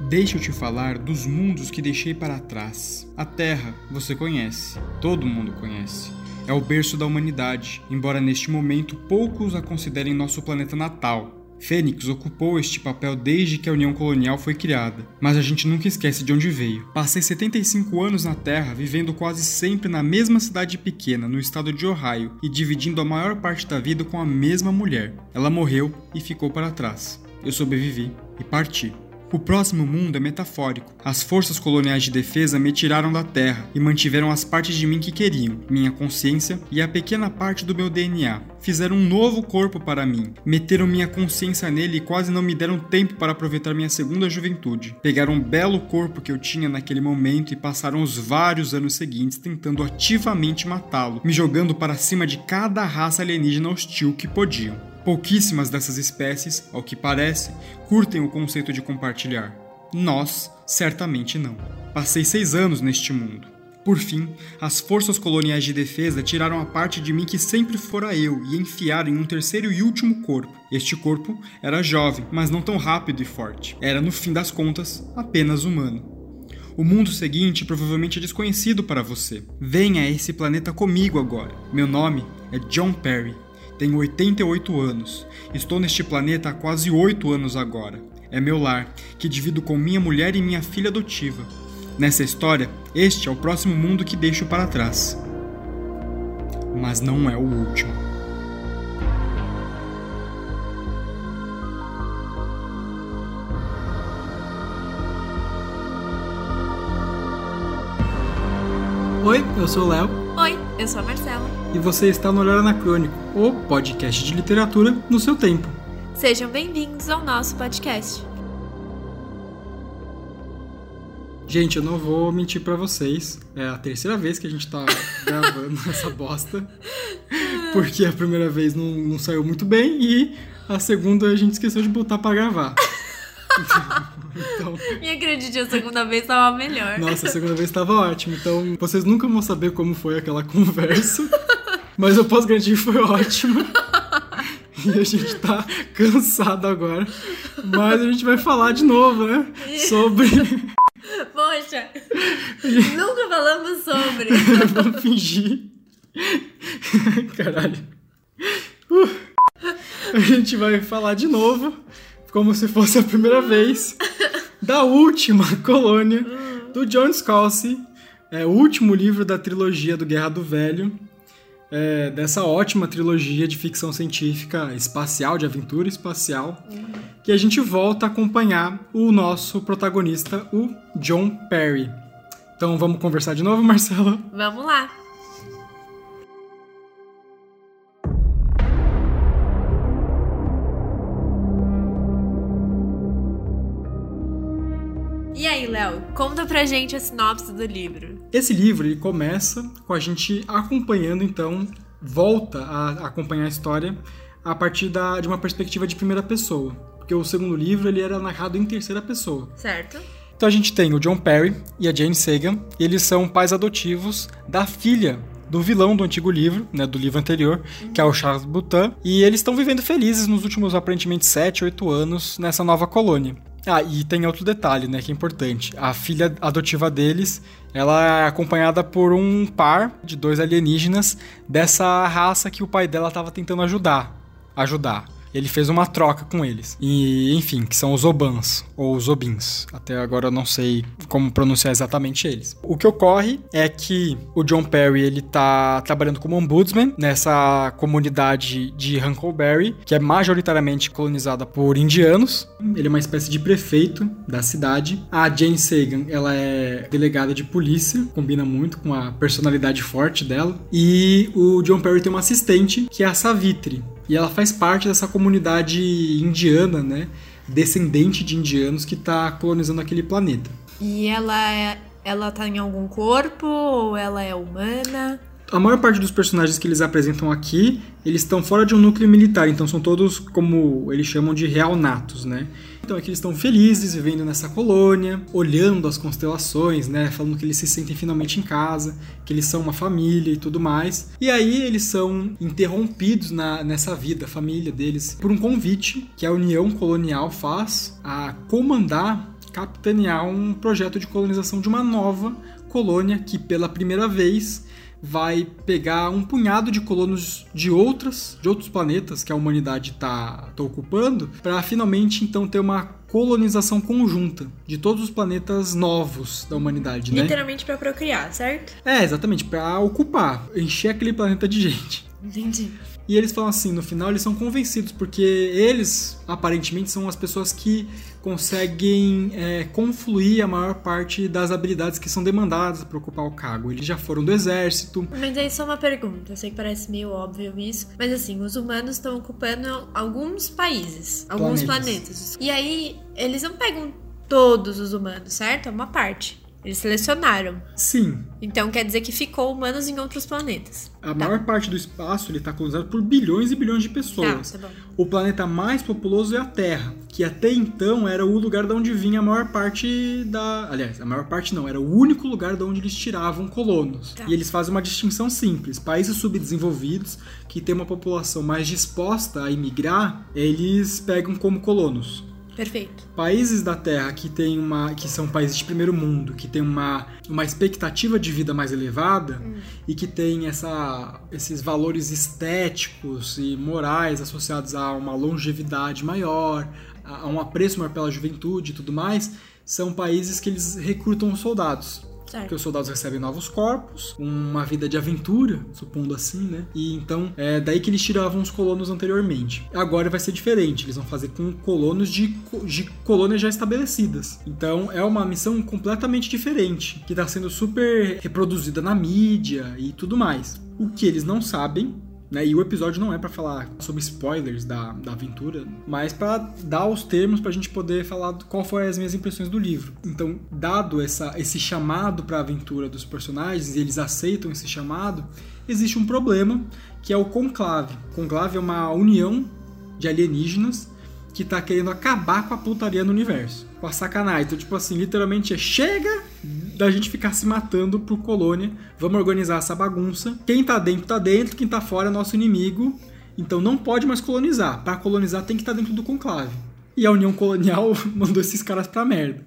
Deixa eu te falar dos mundos que deixei para trás. A Terra, você conhece, todo mundo conhece. É o berço da humanidade, embora neste momento poucos a considerem nosso planeta natal. Fênix ocupou este papel desde que a União Colonial foi criada, mas a gente nunca esquece de onde veio. Passei 75 anos na Terra, vivendo quase sempre na mesma cidade pequena, no estado de Ohio, e dividindo a maior parte da vida com a mesma mulher. Ela morreu e ficou para trás. Eu sobrevivi e parti. O próximo mundo é metafórico. As forças coloniais de defesa me tiraram da Terra e mantiveram as partes de mim que queriam, minha consciência e a pequena parte do meu DNA. Fizeram um novo corpo para mim, meteram minha consciência nele e quase não me deram tempo para aproveitar minha segunda juventude. Pegaram um belo corpo que eu tinha naquele momento e passaram os vários anos seguintes tentando ativamente matá-lo, me jogando para cima de cada raça alienígena hostil que podiam. Pouquíssimas dessas espécies, ao que parece, curtem o conceito de compartilhar. Nós, certamente não. Passei seis anos neste mundo. Por fim, as forças coloniais de defesa tiraram a parte de mim que sempre fora eu e enfiaram em um terceiro e último corpo. Este corpo era jovem, mas não tão rápido e forte. Era, no fim das contas, apenas humano. O mundo seguinte provavelmente é desconhecido para você. Venha a esse planeta comigo agora. Meu nome é John Perry. Tenho 88 anos. Estou neste planeta há quase 8 anos agora. É meu lar, que divido com minha mulher e minha filha adotiva. Nessa história, este é o próximo mundo que deixo para trás. Mas não é o último. Oi, eu sou o Léo. Oi, eu sou a Marcela. E você está no Olhar Anacrônico, o podcast de literatura no seu tempo. Sejam bem-vindos ao nosso podcast. Gente, eu não vou mentir para vocês. É a terceira vez que a gente tá gravando essa bosta. Porque a primeira vez não, não saiu muito bem e a segunda a gente esqueceu de botar para gravar. Então... Me acredite, a segunda vez estava melhor. Nossa, a segunda vez estava ótimo. Então, vocês nunca vão saber como foi aquela conversa. Mas eu posso garantir que foi ótimo. E a gente tá cansado agora. Mas a gente vai falar de novo, né? Sobre. Poxa! Nunca falamos sobre. Vamos fingir. Caralho. Uh. A gente vai falar de novo como se fosse a primeira vez da última colônia do John Scalzi, é o último livro da trilogia do Guerra do Velho, é, dessa ótima trilogia de ficção científica espacial, de aventura espacial, que a gente volta a acompanhar o nosso protagonista, o John Perry. Então vamos conversar de novo, Marcela? Vamos lá! Conta pra gente a sinopse do livro. Esse livro ele começa com a gente acompanhando, então, volta a acompanhar a história a partir da, de uma perspectiva de primeira pessoa. Porque o segundo livro ele era narrado em terceira pessoa. Certo. Então a gente tem o John Perry e a Jane Sagan, e eles são pais adotivos da filha do vilão do antigo livro, né, do livro anterior, uhum. que é o Charles Boutin, e eles estão vivendo felizes nos últimos aparentemente 7, 8 anos nessa nova colônia. Ah, e tem outro detalhe, né, que é importante. A filha adotiva deles, ela é acompanhada por um par de dois alienígenas dessa raça que o pai dela estava tentando ajudar. Ajudar ele fez uma troca com eles. E, enfim, que são os Obans, ou os Obins. Até agora eu não sei como pronunciar exatamente eles. O que ocorre é que o John Perry, ele tá trabalhando como ombudsman nessa comunidade de Huckleberry, que é majoritariamente colonizada por indianos. Ele é uma espécie de prefeito da cidade. A Jane Sagan, ela é delegada de polícia, combina muito com a personalidade forte dela. E o John Perry tem uma assistente, que é a Savitri, e ela faz parte dessa comunidade indiana, né? Descendente de indianos que está colonizando aquele planeta. E ela é, ela tá em algum corpo ou ela é humana? A maior parte dos personagens que eles apresentam aqui, eles estão fora de um núcleo militar, então são todos como eles chamam de real natos, né? Então aqui eles estão felizes vivendo nessa colônia, olhando as constelações, né? Falando que eles se sentem finalmente em casa, que eles são uma família e tudo mais. E aí eles são interrompidos na, nessa vida, a família deles, por um convite que a União Colonial faz a comandar capitanear um projeto de colonização de uma nova colônia que, pela primeira vez, vai pegar um punhado de colonos de outras, de outros planetas que a humanidade está tá ocupando, para finalmente então ter uma colonização conjunta de todos os planetas novos da humanidade, né? Literalmente para procriar, certo? É, exatamente, para ocupar, encher aquele planeta de gente. Entendi. E eles falam assim, no final eles são convencidos, porque eles aparentemente são as pessoas que conseguem é, confluir a maior parte das habilidades que são demandadas para ocupar o cargo. Eles já foram do exército. Mas aí só uma pergunta, eu sei que parece meio óbvio isso, mas assim, os humanos estão ocupando alguns países, alguns planetas. planetas. E aí eles não pegam todos os humanos, certo? É uma parte. Eles selecionaram. Sim. Então quer dizer que ficou humanos em outros planetas. A tá. maior parte do espaço ele está colonizado por bilhões e bilhões de pessoas. Tá, tá o planeta mais populoso é a Terra, que até então era o lugar de onde vinha a maior parte da. Aliás, a maior parte não, era o único lugar de onde eles tiravam colonos. Tá. E eles fazem uma distinção simples. Países subdesenvolvidos, que têm uma população mais disposta a imigrar, eles pegam como colonos. Perfeito. Países da Terra que tem uma, que são países de primeiro mundo, que tem uma, uma expectativa de vida mais elevada hum. e que tem essa, esses valores estéticos e morais associados a uma longevidade maior, a, a um apreço maior pela juventude e tudo mais, são países que eles recrutam soldados. Certo. Porque os soldados recebem novos corpos, uma vida de aventura, supondo assim, né? E então é daí que eles tiravam os colonos anteriormente. Agora vai ser diferente, eles vão fazer com colonos de, de colônias já estabelecidas. Então é uma missão completamente diferente, que está sendo super reproduzida na mídia e tudo mais. O que eles não sabem né? E o episódio não é para falar sobre spoilers da, da aventura, mas para dar os termos para a gente poder falar qual foram as minhas impressões do livro. Então, dado essa, esse chamado para a aventura dos personagens, e eles aceitam esse chamado, existe um problema que é o conclave. Conclave é uma união de alienígenas que tá querendo acabar com a putaria no universo. Com a sacanagem. Então, tipo assim, literalmente é chega da gente ficar se matando por colônia. Vamos organizar essa bagunça. Quem tá dentro tá dentro, quem tá fora é nosso inimigo. Então não pode mais colonizar. Para colonizar tem que estar tá dentro do conclave. E a União Colonial mandou esses caras pra merda.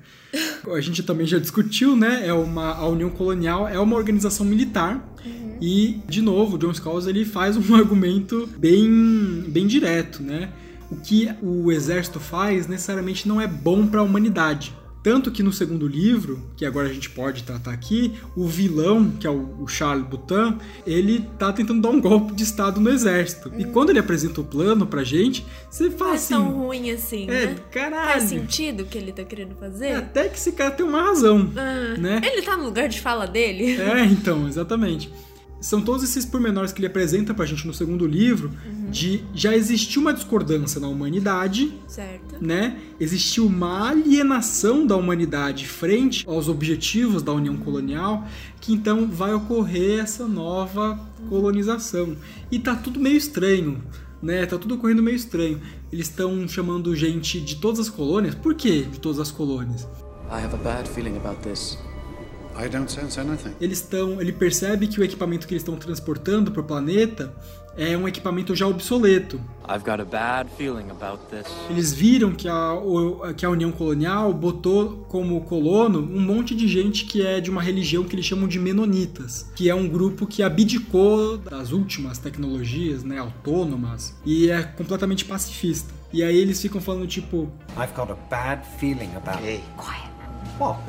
A gente também já discutiu, né? É uma, a União Colonial é uma organização militar. Uhum. E, de novo, o John Scholes ele faz um argumento bem, bem direto, né? O que o exército faz necessariamente não é bom para a humanidade. Tanto que no segundo livro, que agora a gente pode tratar aqui, o vilão, que é o Charles Boutin, ele tá tentando dar um golpe de estado no exército. Hum. E quando ele apresenta o plano pra gente, você fala não assim. É tão ruim assim, é, né? caralho. Faz sentido o que ele tá querendo fazer? É, até que esse cara tem uma razão. Ah, né? Ele tá no lugar de fala dele. É, então, exatamente são todos esses pormenores que ele apresenta pra gente no segundo livro, uhum. de já existiu uma discordância na humanidade, certo. né? Existiu uma alienação da humanidade frente aos objetivos da União Colonial, que então vai ocorrer essa nova colonização. E tá tudo meio estranho, né? Tá tudo ocorrendo meio estranho. Eles estão chamando gente de todas as colônias. Por que de todas as colônias? I have a bad feeling about this. Eles estão, ele percebe que o equipamento que eles estão transportando para o planeta é um equipamento já obsoleto. I've got a bad feeling about this. Eles viram que a, que a União Colonial botou como colono um monte de gente que é de uma religião que eles chamam de Menonitas, que é um grupo que abdicou das últimas tecnologias, né, autônomas, e é completamente pacifista. E aí eles ficam falando tipo, I've got a bad feeling about. Hey. Quiet. What?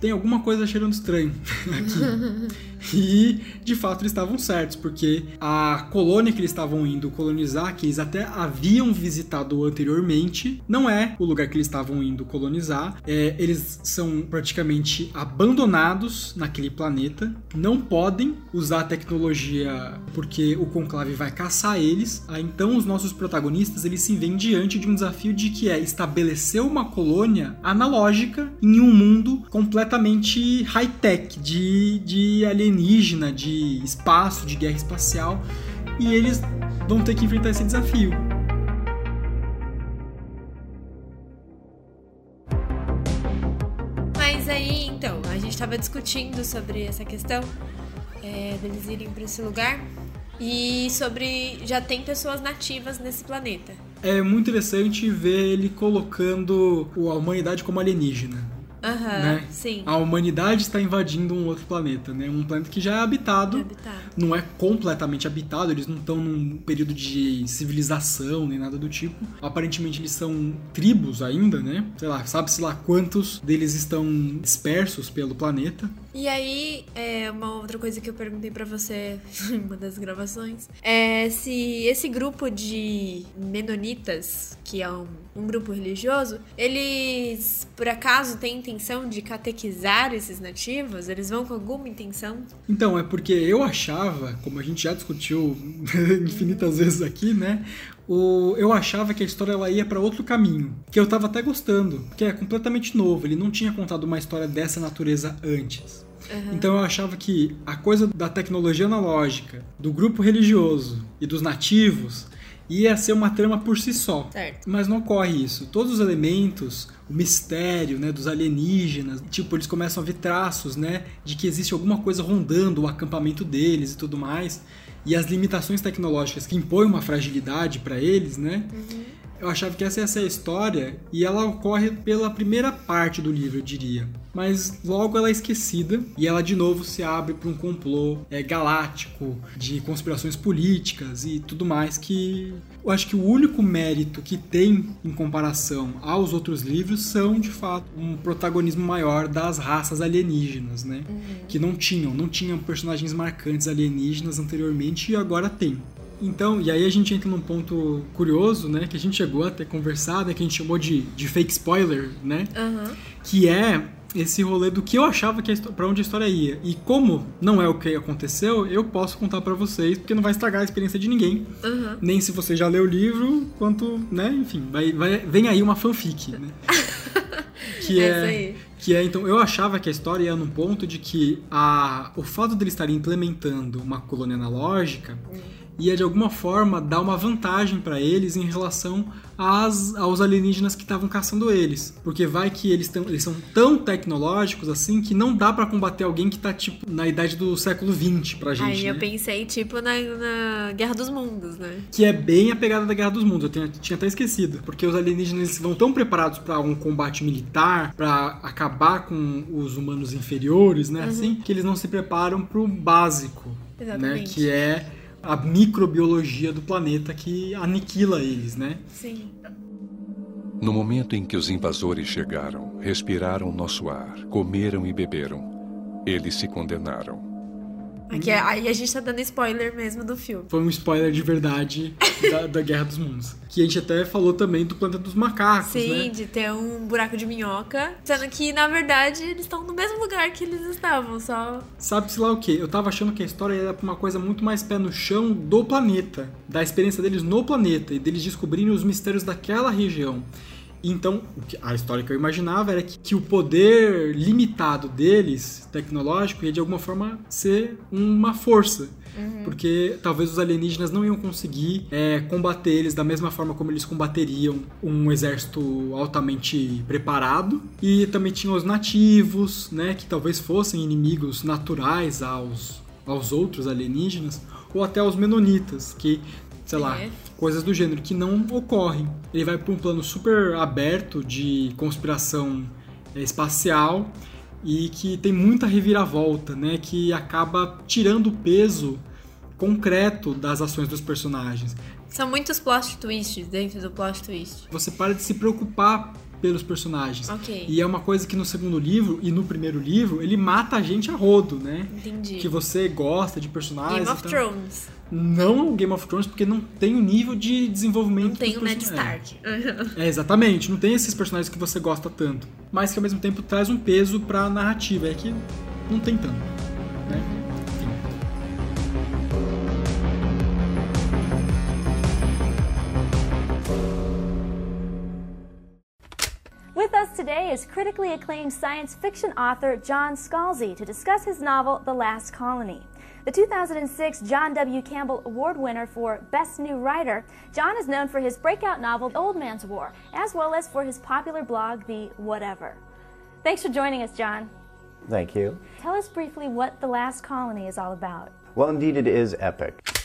Tem alguma coisa cheirando estranho aqui. E de fato eles estavam certos, porque a colônia que eles estavam indo colonizar, que eles até haviam visitado anteriormente, não é o lugar que eles estavam indo colonizar. É, eles são praticamente abandonados naquele planeta, não podem usar a tecnologia porque o conclave vai caçar eles. Aí, então os nossos protagonistas eles se veem diante de um desafio de que é estabelecer uma colônia analógica em um mundo completamente high-tech de, de alienígenas alienígena, de espaço, de guerra espacial, e eles vão ter que enfrentar esse desafio. Mas aí, então, a gente estava discutindo sobre essa questão é, deles irem para esse lugar. E sobre. Já tem pessoas nativas nesse planeta. É muito interessante ver ele colocando a humanidade como alienígena. Aham, né? sim. A humanidade está invadindo um outro planeta, né? Um planeta que já é habitado, é habitado. não é completamente habitado, eles não estão num período de civilização nem nada do tipo. Aparentemente eles são tribos ainda, né? Sei lá, sabe-se lá quantos deles estão dispersos pelo planeta. E aí, é, uma outra coisa que eu perguntei para você em uma das gravações é se esse grupo de menonitas, que é um, um grupo religioso, eles por acaso têm intenção de catequizar esses nativos? Eles vão com alguma intenção? Então, é porque eu achava, como a gente já discutiu infinitas vezes aqui, né? O, eu achava que a história ela ia para outro caminho, que eu tava até gostando, que é completamente novo, ele não tinha contado uma história dessa natureza antes. Uhum. Então eu achava que a coisa da tecnologia analógica, do grupo religioso e dos nativos ia ser uma trama por si só. Certo. Mas não ocorre isso. Todos os elementos, o mistério, né, dos alienígenas, tipo, eles começam a ver traços, né, de que existe alguma coisa rondando o acampamento deles e tudo mais. E as limitações tecnológicas que impõem uma fragilidade para eles, né? Uhum eu achava que essa ia ser a história e ela ocorre pela primeira parte do livro, eu diria. Mas logo ela é esquecida e ela de novo se abre para um complô é, galáctico de conspirações políticas e tudo mais que eu acho que o único mérito que tem em comparação aos outros livros são de fato um protagonismo maior das raças alienígenas, né? Uhum. Que não tinham, não tinham personagens marcantes alienígenas anteriormente e agora tem. Então, e aí a gente entra num ponto curioso, né? Que a gente chegou a ter conversado, né, que a gente chamou de, de fake spoiler, né? Uhum. Que é esse rolê do que eu achava que para onde a história ia. E como não é o que aconteceu, eu posso contar para vocês, porque não vai estragar a experiência de ninguém. Uhum. Nem se você já leu o livro, quanto, né, enfim, vai, vai, vem aí uma fanfic, né? que é, que é, então, eu achava que a história ia num ponto de que a, o fato de eles estarem implementando uma colônia analógica uhum ia de alguma forma dar uma vantagem para eles em relação às, aos alienígenas que estavam caçando eles. Porque vai que eles, tão, eles são tão tecnológicos assim que não dá para combater alguém que tá tipo na idade do século 20 pra gente. Aí né? eu pensei tipo na, na, Guerra dos Mundos, né? Que é bem a pegada da Guerra dos Mundos, eu tinha, tinha até esquecido. Porque os alienígenas vão tão preparados para um combate militar, para acabar com os humanos inferiores, né? Uhum. Assim, que eles não se preparam pro básico. Exatamente. Né? Que é a microbiologia do planeta que aniquila eles, né? Sim. No momento em que os invasores chegaram, respiraram nosso ar, comeram e beberam, eles se condenaram. Aqui, é, aí a gente tá dando spoiler mesmo do filme. Foi um spoiler de verdade da, da, Guerra dos Mundos. Que a gente até falou também do Planeta dos Macacos, Sim, né? de ter um buraco de minhoca. Sendo que, na verdade, eles estão no mesmo lugar que eles estavam, só... Sabe-se lá o quê? Eu tava achando que a história era pra uma coisa muito mais pé no chão do planeta. Da experiência deles no planeta. E deles descobrirem os mistérios daquela região. Então, a história que eu imaginava era que, que, o poder limitado deles, tecnológico, ia de alguma forma ser uma força. Uhum. Porque talvez os alienígenas não iam conseguir é, combater eles da mesma forma como eles combateriam um exército altamente preparado. E também tinham os nativos, né, que talvez fossem inimigos naturais aos, aos outros alienígenas, ou até os menonitas, que sei lá, é. coisas do gênero que não ocorrem. Ele vai para um plano super aberto de conspiração é, espacial e que tem muita reviravolta, né, que acaba tirando o peso concreto das ações dos personagens. São muitos plot twists dentro do plot twist. Você para de se preocupar pelos personagens. Okay. E é uma coisa que no segundo livro e no primeiro livro ele mata a gente a rodo, né? Entendi. Que você gosta de personagens. Game of então... Thrones. Não o Game of Thrones, porque não tem o nível de desenvolvimento. Não tem o Ned Stark. É. é. exatamente. Não tem esses personagens que você gosta tanto. Mas que ao mesmo tempo traz um peso pra narrativa. É que não tem tanto. Né? Today is critically acclaimed science fiction author John Scalzi to discuss his novel, The Last Colony. The 2006 John W. Campbell Award winner for Best New Writer, John is known for his breakout novel, Old Man's War, as well as for his popular blog, The Whatever. Thanks for joining us, John. Thank you. Tell us briefly what The Last Colony is all about. Well, indeed, it is epic.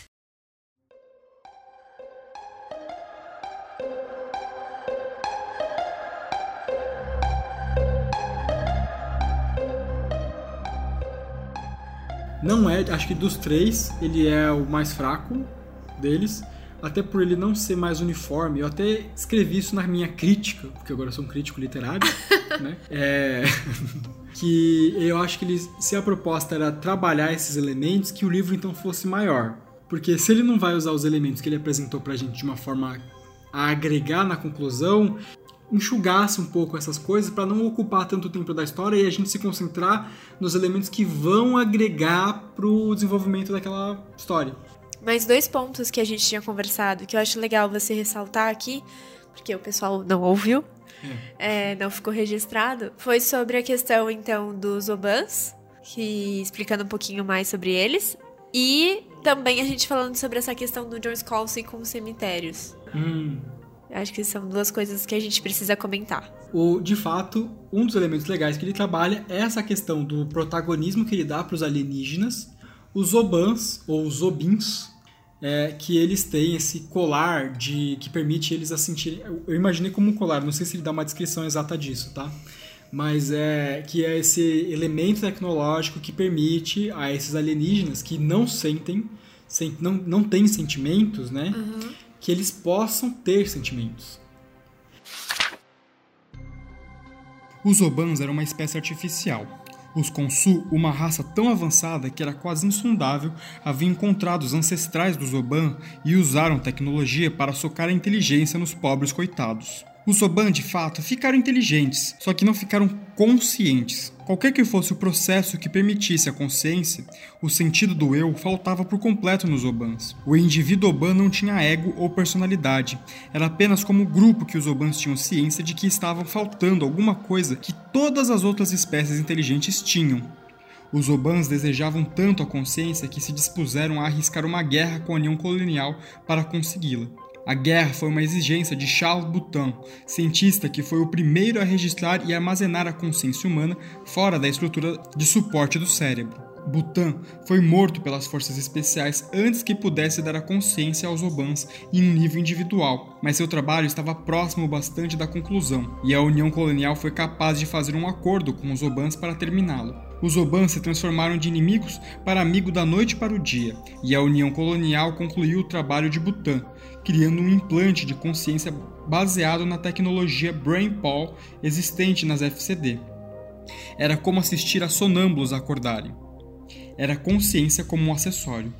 Não é, acho que dos três, ele é o mais fraco deles. Até por ele não ser mais uniforme. Eu até escrevi isso na minha crítica, porque agora eu sou um crítico literário, né? É... que eu acho que ele, se a proposta era trabalhar esses elementos, que o livro então fosse maior. Porque se ele não vai usar os elementos que ele apresentou pra gente de uma forma a agregar na conclusão, enxugasse um pouco essas coisas para não ocupar tanto tempo da história e a gente se concentrar nos elementos que vão agregar pro desenvolvimento daquela história. Mais dois pontos que a gente tinha conversado, que eu acho legal você ressaltar aqui, porque o pessoal não ouviu, é, não ficou registrado, foi sobre a questão, então, dos Obans, que explicando um pouquinho mais sobre eles, e também a gente falando sobre essa questão do John Scalzi com os cemitérios. Hum. Acho que são duas coisas que a gente precisa comentar. O, de fato, um dos elementos legais que ele trabalha é essa questão do protagonismo que ele dá para os alienígenas, os Obans, ou os Obins, é, que eles têm esse colar de que permite eles a sentirem. Eu imaginei como um colar, não sei se ele dá uma descrição exata disso, tá? Mas é que é esse elemento tecnológico que permite a esses alienígenas que não sentem, não, não têm sentimentos, né? Uhum. Que eles possam ter sentimentos. Os Obans eram uma espécie artificial, os Konsu, uma raça tão avançada que era quase insondável, haviam encontrado os ancestrais dos Oban e usaram tecnologia para socar a inteligência nos pobres coitados. Os Oban, de fato, ficaram inteligentes, só que não ficaram conscientes. Qualquer que fosse o processo que permitisse a consciência, o sentido do eu faltava por completo nos Obans. O indivíduo Oban não tinha ego ou personalidade, era apenas como grupo que os Obans tinham ciência de que estavam faltando alguma coisa que todas as outras espécies inteligentes tinham. Os Obans desejavam tanto a consciência que se dispuseram a arriscar uma guerra com a União Colonial para consegui-la. A guerra foi uma exigência de Charles Boutin, cientista que foi o primeiro a registrar e armazenar a consciência humana fora da estrutura de suporte do cérebro. Boutin foi morto pelas forças especiais antes que pudesse dar a consciência aos Obans em um nível individual, mas seu trabalho estava próximo bastante da conclusão, e a União Colonial foi capaz de fazer um acordo com os Obans para terminá-lo. Os Obans se transformaram de inimigos para amigo da noite para o dia, e a União Colonial concluiu o trabalho de Boutin, criando um implante de consciência baseado na tecnologia BrainPal existente nas FCD. Era como assistir a sonâmbulos acordarem. Era consciência como um acessório.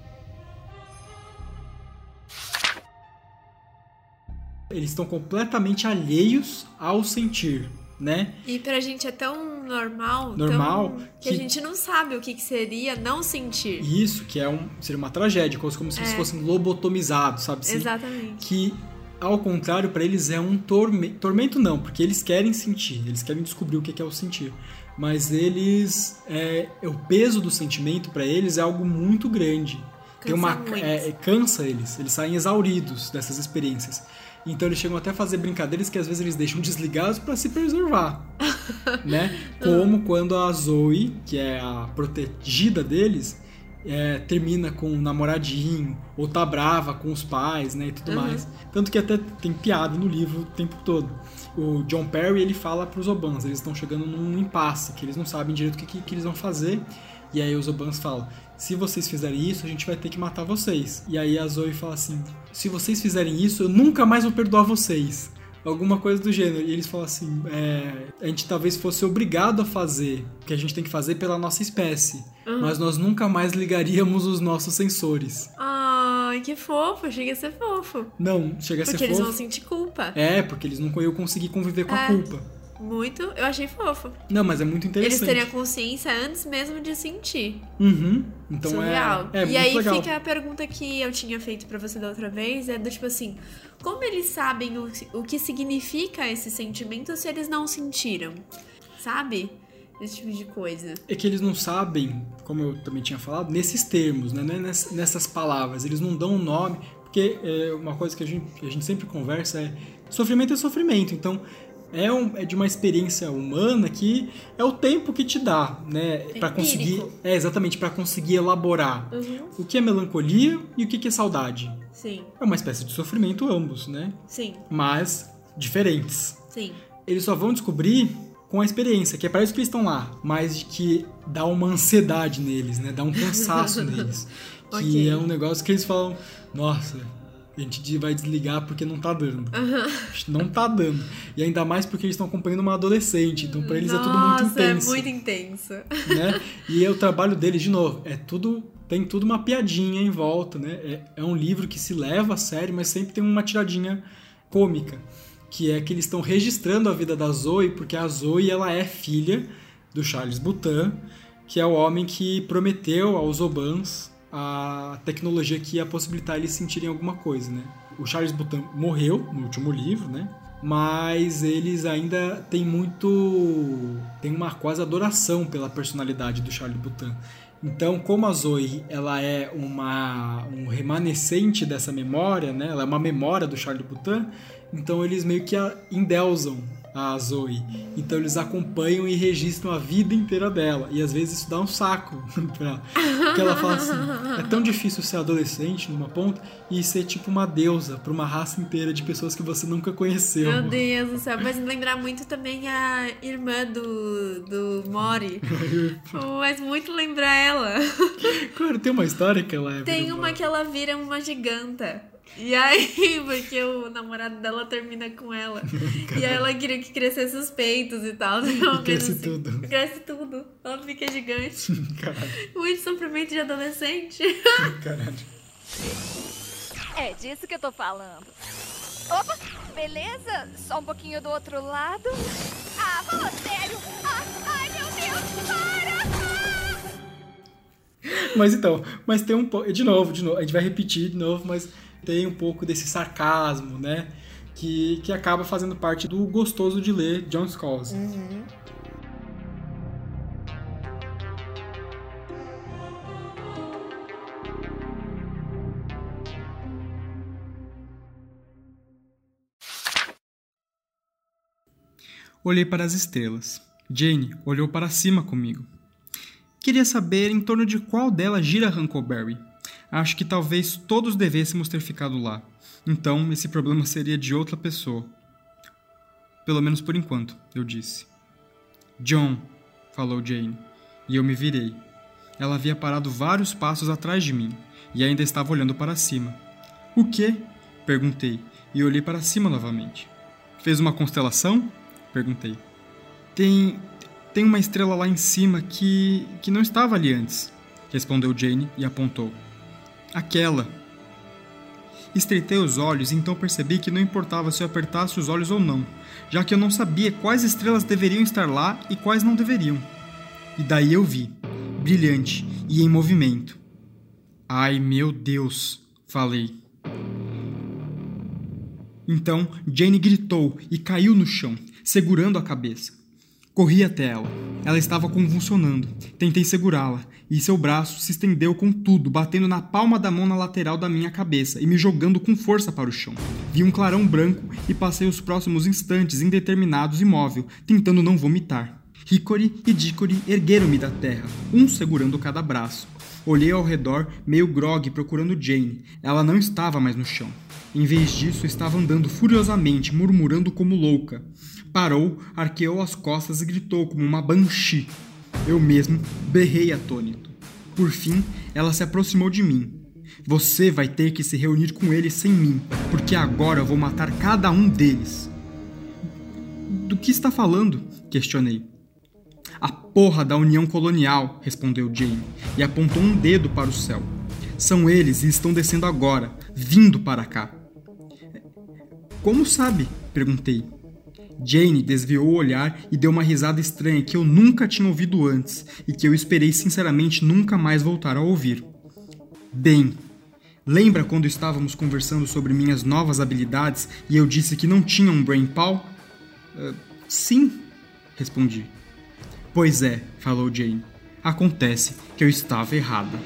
Eles estão completamente alheios ao sentir, né? E pra gente é tão normal, Normal tão- que, a que- gente não sabe o que, que seria não sentir. Isso, que é um, seria uma tragédia, como, como se eles É. fossem lobotomizados, sabe? assim? Exatamente. Que, ao contrário, para eles é um tormento. Tormento não, porque eles querem sentir, eles querem descobrir o que é o sentir. Mas eles. É, o peso do sentimento para eles é algo muito grande. Tem Cansa uma, muito. é, é, cansa eles, eles saem exauridos dessas experiências. Então eles chegam até a fazer brincadeiras que às vezes eles deixam desligados para se preservar. né? Como quando a Zoe, que é a protegida deles, é, termina com um namoradinho, ou tá brava com os pais, né, e tudo Uhum. mais. Tanto que até tem piada no livro o tempo todo. O John Perry, ele fala pros Obans, eles estão chegando num impasse, que eles não sabem direito o que, que, que eles vão fazer, e aí os Obans falam, se vocês fizerem isso, a gente vai ter que matar vocês. E aí a Zoe fala assim, se vocês fizerem isso, eu nunca mais vou perdoar vocês. Alguma coisa do gênero. E eles falam assim: é, a gente talvez fosse obrigado a fazer o que a gente tem que fazer pela nossa espécie, mas nós nunca mais ligaríamos os nossos sensores. Ai, que fofo, chega a ser fofo. Não, chega a Porque ser eles fofo. vão sentir culpa. É, porque eles nunca iam conseguir conviver com a É. culpa. Muito, eu achei fofo. Não, mas é muito Eles interessante. terem a consciência antes mesmo de sentir. Uhum. Então Surreal. é, é e aí legal. fica a pergunta que eu tinha feito pra você da outra vez, é do tipo assim, como eles sabem o, o que significa esse sentimento se eles não sentiram? Sabe? Esse tipo de coisa. É que eles não sabem, como eu também tinha falado, nesses termos, né? É ness- nessas palavras. Eles não dão um nome, porque é uma coisa que a gente, a gente sempre conversa é sofrimento é sofrimento. Então é, um- é de uma experiência humana que é o tempo que te dá, né? Para conseguir, é exatamente para conseguir elaborar Uhum. o que é melancolia e o que é saudade. Sim, É uma espécie de sofrimento ambos, né? sim, Mas diferentes. sim. Eles só vão descobrir com a experiência, que é para isso que eles estão lá, mas que dá uma ansiedade neles, né? Dá um cansaço neles. Que Ok. é um negócio que eles falam, nossa, a gente vai desligar porque não tá dando. Não tá dando. E ainda mais porque eles estão acompanhando uma adolescente, então pra eles é tudo muito Nossa, intenso. é muito intenso. né? E é o trabalho deles, de novo, é tudo. Tem tudo uma piadinha em volta, né? É, é um livro que se leva a sério, mas sempre tem uma tiradinha cômica. Que é que eles estão registrando a vida da Zoe, porque a Zoe ela é filha do Charles Butan, que é o homem que prometeu aos Obans a tecnologia que ia possibilitar eles sentirem alguma coisa, né? O Charles Butan morreu no último livro, né? Mas eles ainda têm muito. tem uma quase adoração pela personalidade do Charles Butan. Então, como a Zoe ela é uma, um remanescente dessa memória, né? ela é uma memória do Charles Butan, então eles meio que a endeusam a Zoe. Então eles acompanham e registram a vida inteira dela. E às vezes isso dá um saco pra ela. Porque ela fala assim: é tão difícil ser adolescente numa ponta e ser tipo uma deusa pra uma raça inteira de pessoas que você nunca conheceu. Meu Deus do céu. Mas lembrar muito também a irmã do, do Mori. Mas muito lembrar ela. Claro, tem uma história que ela é. Tem uma que ela vira uma giganta. E aí, porque o namorado dela termina com ela. E aí ela queria que crescesse os peitos e tal. E cresce tudo. Cresce tudo. Ela fica gigante. Caralho, Muito sofrimento de adolescente. caralho. É disso que eu tô falando. Opa, beleza? Só um pouquinho do outro lado. Ah, fala sério. Ah, ai, meu Deus, para! Mas então, mas tem um pouco. De novo, de novo, a gente vai repetir de novo, mas tem um pouco desse sarcasmo, né? Que, que acaba fazendo parte do gostoso de ler John Scalzi. Olhei para as estrelas. Jane olhou para cima comigo. Queria saber em torno de qual delas gira Huckleberry. Acho que talvez todos devêssemos ter ficado lá. Então, esse problema seria de outra pessoa. Pelo menos por enquanto, eu disse. John, falou Jane, e eu me virei. Ela havia parado vários passos atrás de mim e ainda estava olhando para cima. O quê? perguntei e olhei para cima novamente. Fez uma constelação? perguntei. Tem tem uma estrela lá em cima que que não estava ali antes, respondeu Jane e apontou. Aquela. Estreitei os olhos e então percebi que não importava se eu apertasse os olhos ou não, já que eu não sabia quais estrelas deveriam estar lá e quais não deveriam. E daí eu vi, brilhante e em movimento. Ai meu Deus, falei. Então Jane gritou e caiu no chão, segurando a cabeça. Corri até ela. Ela estava convulsionando. Tentei segurá-la, e seu braço se estendeu com tudo, batendo na palma da mão na lateral da minha cabeça e me jogando com força para o chão. Vi um clarão branco e passei os próximos instantes indeterminados imóvel, tentando não vomitar. Hickory e Dickory ergueram-me da terra, um segurando cada braço. Olhei ao redor, meio grogue, procurando Jane. Ela não estava mais no chão. Em vez disso, estava andando furiosamente, murmurando como louca. Parou, arqueou as costas e gritou como uma banshee. Eu mesmo berrei atônito. Por fim, ela se aproximou de mim. Você vai ter que se reunir com eles sem mim, porque agora eu vou matar cada um deles. Do que está falando? questionei. A porra da União Colonial, respondeu Jane, e apontou um dedo para o céu. São eles e estão descendo agora, vindo para cá. Como sabe? perguntei. Jane desviou o olhar e deu uma risada estranha que eu nunca tinha ouvido antes e que eu esperei sinceramente nunca mais voltar a ouvir. Bem, lembra quando estávamos conversando sobre minhas novas habilidades e eu disse que não tinha um brain paw? "Ah, sim, respondi. Pois é, falou Jane. Acontece que eu estava errada.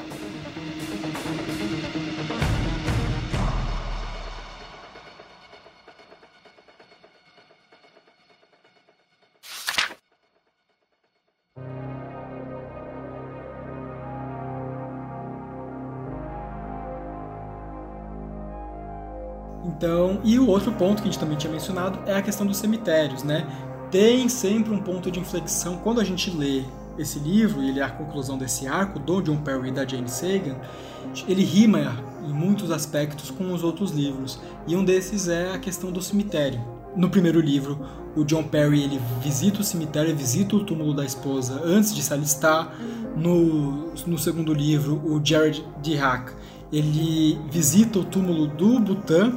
Então, e o outro ponto que a gente também tinha mencionado é a questão dos cemitérios, né? Tem sempre um ponto de inflexão. Quando a gente lê esse livro, ele é a conclusão desse arco do John Perry e da Jane Sagan, ele rima em muitos aspectos com os outros livros. E um desses é a questão do cemitério. No primeiro livro, o John Perry ele visita o cemitério, visita o túmulo da esposa antes de se alistar. No, no segundo livro, o Jared Dirac ele visita o túmulo do Butã,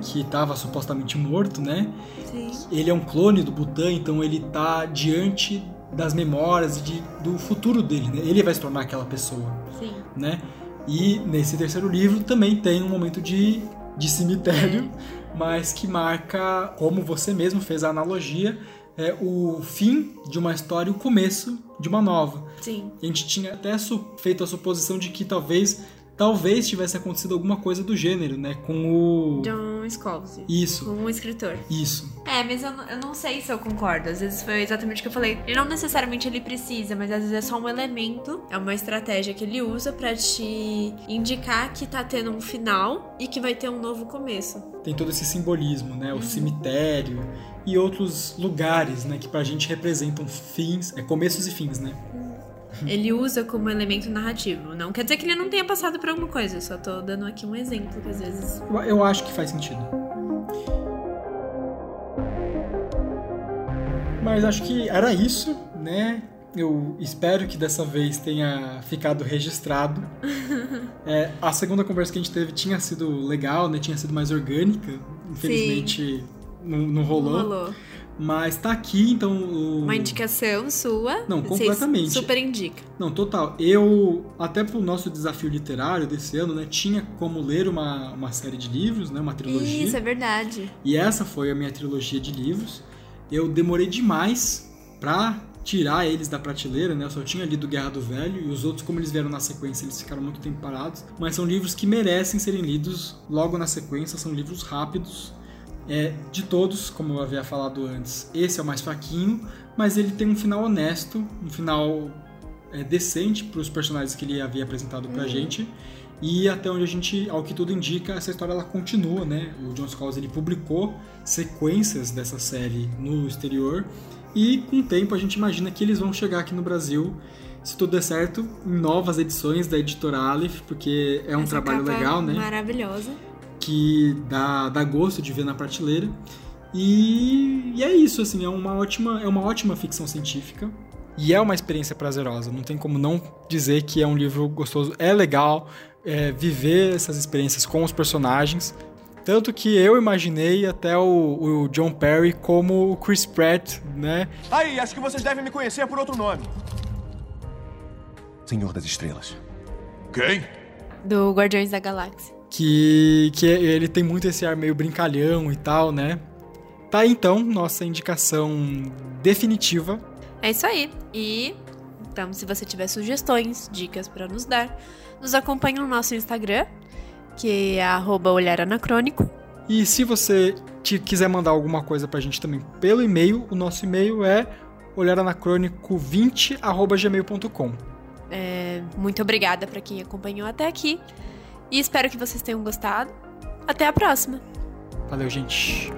que estava supostamente morto, né? Sim. Ele é um clone do Butã, então ele está diante das memórias e de, do futuro dele, né? Ele vai se tornar aquela pessoa, Sim. né? E nesse terceiro livro também tem um momento de, de cemitério, mas que marca, como você mesmo fez a analogia, é o fim de uma história e o começo de uma nova. Sim. A gente tinha até feito a suposição de que talvez talvez tivesse acontecido alguma coisa do gênero, né? Com o John Scalzi. isso, Com um escritor. isso. É, mas eu, não- eu não sei se eu concordo. Às vezes foi exatamente o que eu falei. E não necessariamente ele precisa, mas às vezes é só um elemento. É uma estratégia que ele usa pra te indicar que tá tendo um final e que vai ter um novo começo. Tem todo esse simbolismo, né? O cemitério e outros lugares, né? Que pra gente representam fins, é começos e fins, né? Ele usa como elemento narrativo. Não quer dizer que ele não tenha passado por alguma coisa. Eu só tô dando aqui um exemplo que às vezes. Eu, eu acho que faz sentido. Mas acho que era isso, né? Eu espero que dessa vez tenha ficado registrado. É, a segunda conversa que a gente teve tinha sido legal, né? Tinha sido mais orgânica. Infelizmente não, não rolou. Rolou. Mas tá aqui, então. O... Uma indicação sua. Não, completamente. Super indica. Não, total. Eu, até pro nosso desafio literário desse ano, né? Tinha como ler uma, uma série de livros, né? Uma trilogia. Isso, é verdade. E essa foi a minha trilogia de livros. Eu demorei demais pra tirar eles da prateleira, né? Eu só tinha lido Guerra do Velho e os outros, como eles vieram na sequência, eles ficaram muito tempo parados. Mas são livros que merecem serem lidos logo na sequência, são livros rápidos. É, de todos, como eu havia falado antes, esse é o mais fraquinho, mas ele tem um final honesto, um final é, decente para os personagens que ele havia apresentado pra gente. E até onde a gente, ao que tudo indica, essa história ela continua, né? O John Scalzi ele publicou sequências dessa série no exterior e com o tempo a gente imagina que eles vão chegar aqui no Brasil, se tudo der certo, em novas edições da editora Aleph, porque é um Essa trabalho capa legal, né? Maravilhosa. Que dá, dá gosto de ver na prateleira. E, e é isso, assim, é uma ótima, é uma ótima ficção científica. E é uma experiência prazerosa, não tem como não dizer que é um livro gostoso. É legal é, viver essas experiências com os personagens. Tanto que eu imaginei até o, o John Perry como o Chris Pratt, né? Aí, acho que vocês devem me conhecer por outro nome. Senhor das Estrelas. Quem? Do Guardiões da Galáxia. Que, que ele tem muito esse ar meio brincalhão e tal, né? Tá então nossa indicação definitiva. É isso aí. E então, se você tiver sugestões, dicas pra nos dar, nos acompanhe no nosso Instagram, que é arroba Olhar Anacrônico. E se você te quiser mandar alguma coisa pra gente também pelo e-mail, o nosso e-mail é olharanacrônico20@gmail.com. É, muito obrigada pra quem acompanhou até aqui. E espero que vocês tenham gostado. Até a próxima! Valeu, gente.